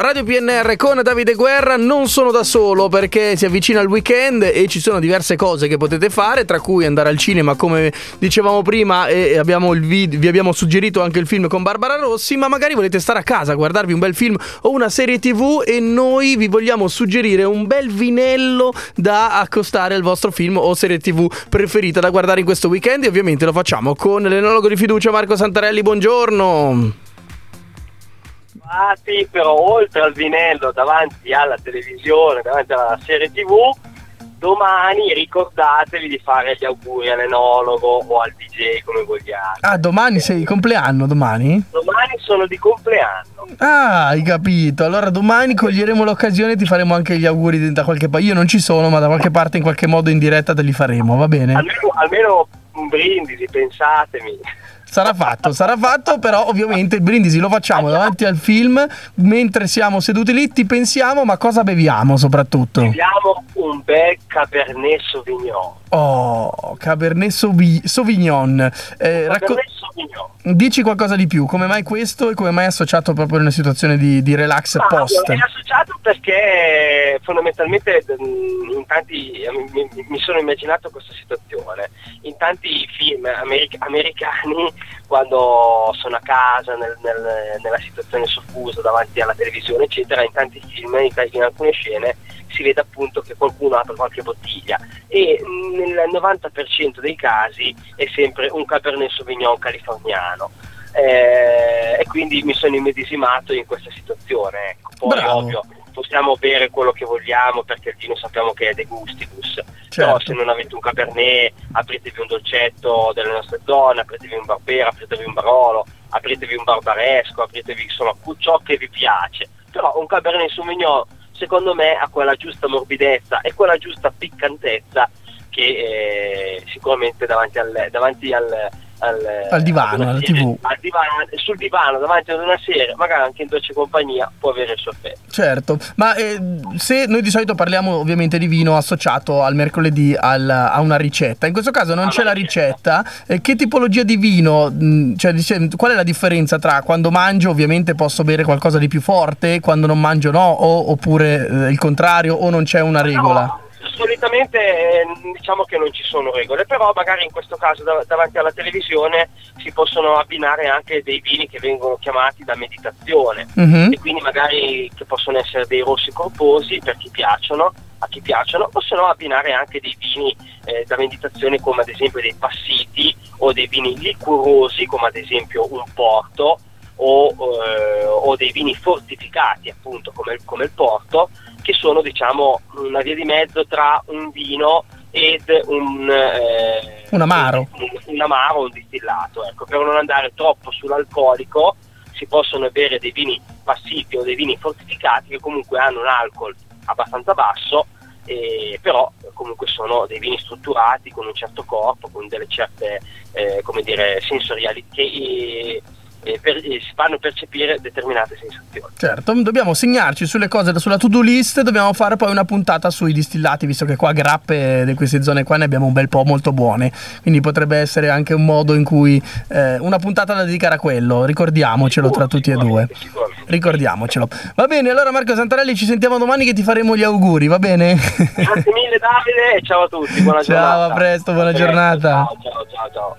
Radio PNR con Davide Guerra non sono da solo perché si avvicina il weekend e ci sono diverse cose che potete fare, tra cui andare al cinema come dicevamo prima e abbiamo vid- vi abbiamo suggerito anche il film con Barbara Rossi, ma magari volete stare a casa, guardarvi un bel film o una serie tv e noi vi vogliamo suggerire un bel vinello da accostare al vostro film o serie tv preferita da guardare in questo weekend e ovviamente lo facciamo con l'enologo di fiducia Marco Santarelli, buongiorno. Infatti, però oltre al vinello davanti alla televisione, davanti alla serie tv, domani ricordatevi di fare gli auguri all'enologo o al DJ come vogliate. Ah, domani sei compleanno, domani? Domani sono di compleanno. Ah, hai capito. Allora domani coglieremo l'occasione e ti faremo anche gli auguri da qualche parte. Io non ci sono, ma da qualche parte in qualche modo in diretta te li faremo, va bene? Almeno, almeno un brindisi, pensatemi. Sarà fatto, sarà fatto, però ovviamente il brindisi lo facciamo davanti al film, mentre siamo seduti lì ti pensiamo, ma cosa beviamo soprattutto? Beviamo un bel Cabernet Sauvignon. Oh, Cabernet Sauvi- Sauvignon. Eh, Cabernet Sauvignon. Dici qualcosa di più, come mai questo e come mai è associato proprio in una situazione di, di relax Ma post? È associato perché fondamentalmente mh, in tanti, mi, mi- mi sono immaginato questa situazione. In tanti film americ- americani, quando sono a casa, nel- nel- nella situazione soffusa davanti alla televisione, eccetera, in tanti film, in, in alcune scene, si vede appunto che qualcuno apre qualche bottiglia e mh, nel 90% dei casi è sempre un Cabernet Sauvignon californiano. Eh, e quindi mi sono immedesimato in questa situazione. Ecco. Poi Bravo. ovvio possiamo bere quello che vogliamo perché il vino sappiamo che è de gustibus. Certo. Però se non avete un cabernet, apritevi un dolcetto delle nostre zone, apritevi un barbera, apritevi un barolo, apritevi un barbaresco, apritevi insomma ciò che vi piace. Però un cabernet sauvignon secondo me ha quella giusta morbidezza e quella giusta piccantezza che eh, sicuramente davanti al, davanti al, al, Al divano, serie- TV. al divano, sul divano davanti ad una serie, magari anche in dolce compagnia, può avere il suo effetto. Certo, ma eh, se noi di solito parliamo ovviamente di vino associato al mercoledì al- a una ricetta, in questo caso non A c'è la ricetta, eh, che tipologia di vino, mh, cioè dice, qual è la differenza tra quando mangio ovviamente posso bere qualcosa di più forte, quando non mangio no, o- oppure eh, il contrario o non c'è una regola? No, solitamente eh, diciamo che non ci sono regole, però magari in questo caso dav- davanti alla televisione si possono abbinare anche dei vini che vengono chiamati da meditazione Mhm. e quindi magari che possono essere dei rossi corposi per chi piacciono, a chi piacciono, possono abbinare anche dei vini eh, da meditazione come ad esempio dei passiti o dei vini liquorosi come ad esempio un porto o, eh, o dei vini fortificati appunto come come il porto che sono diciamo una via di mezzo tra un vino ed un, eh, Un amaro. un, un amaro un distillato ecco, per non andare troppo sull'alcolico si possono bere dei vini passiti o dei vini fortificati che comunque hanno un alcol abbastanza basso eh, però comunque sono dei vini strutturati con un certo corpo, con delle certe eh, come dire, sensoriali eh, per- eh, si fanno percepire determinate sensazioni. Certo, dobbiamo segnarci sulle cose sulla to-do list, dobbiamo fare poi una puntata sui distillati, visto che qua grappe di queste zone qua ne abbiamo un bel po' molto buone, quindi potrebbe essere anche un modo in cui eh, una puntata da dedicare a quello, ricordiamocelo tra tutti e due. Ricordiamocelo. Va bene, allora Marco Santarelli ci sentiamo domani che ti faremo gli auguri, va bene? Grazie mille Davide e ciao a tutti, buona Ciao, giornata. a presto, buona A presto, giornata. Ciao, ciao, ciao, ciao.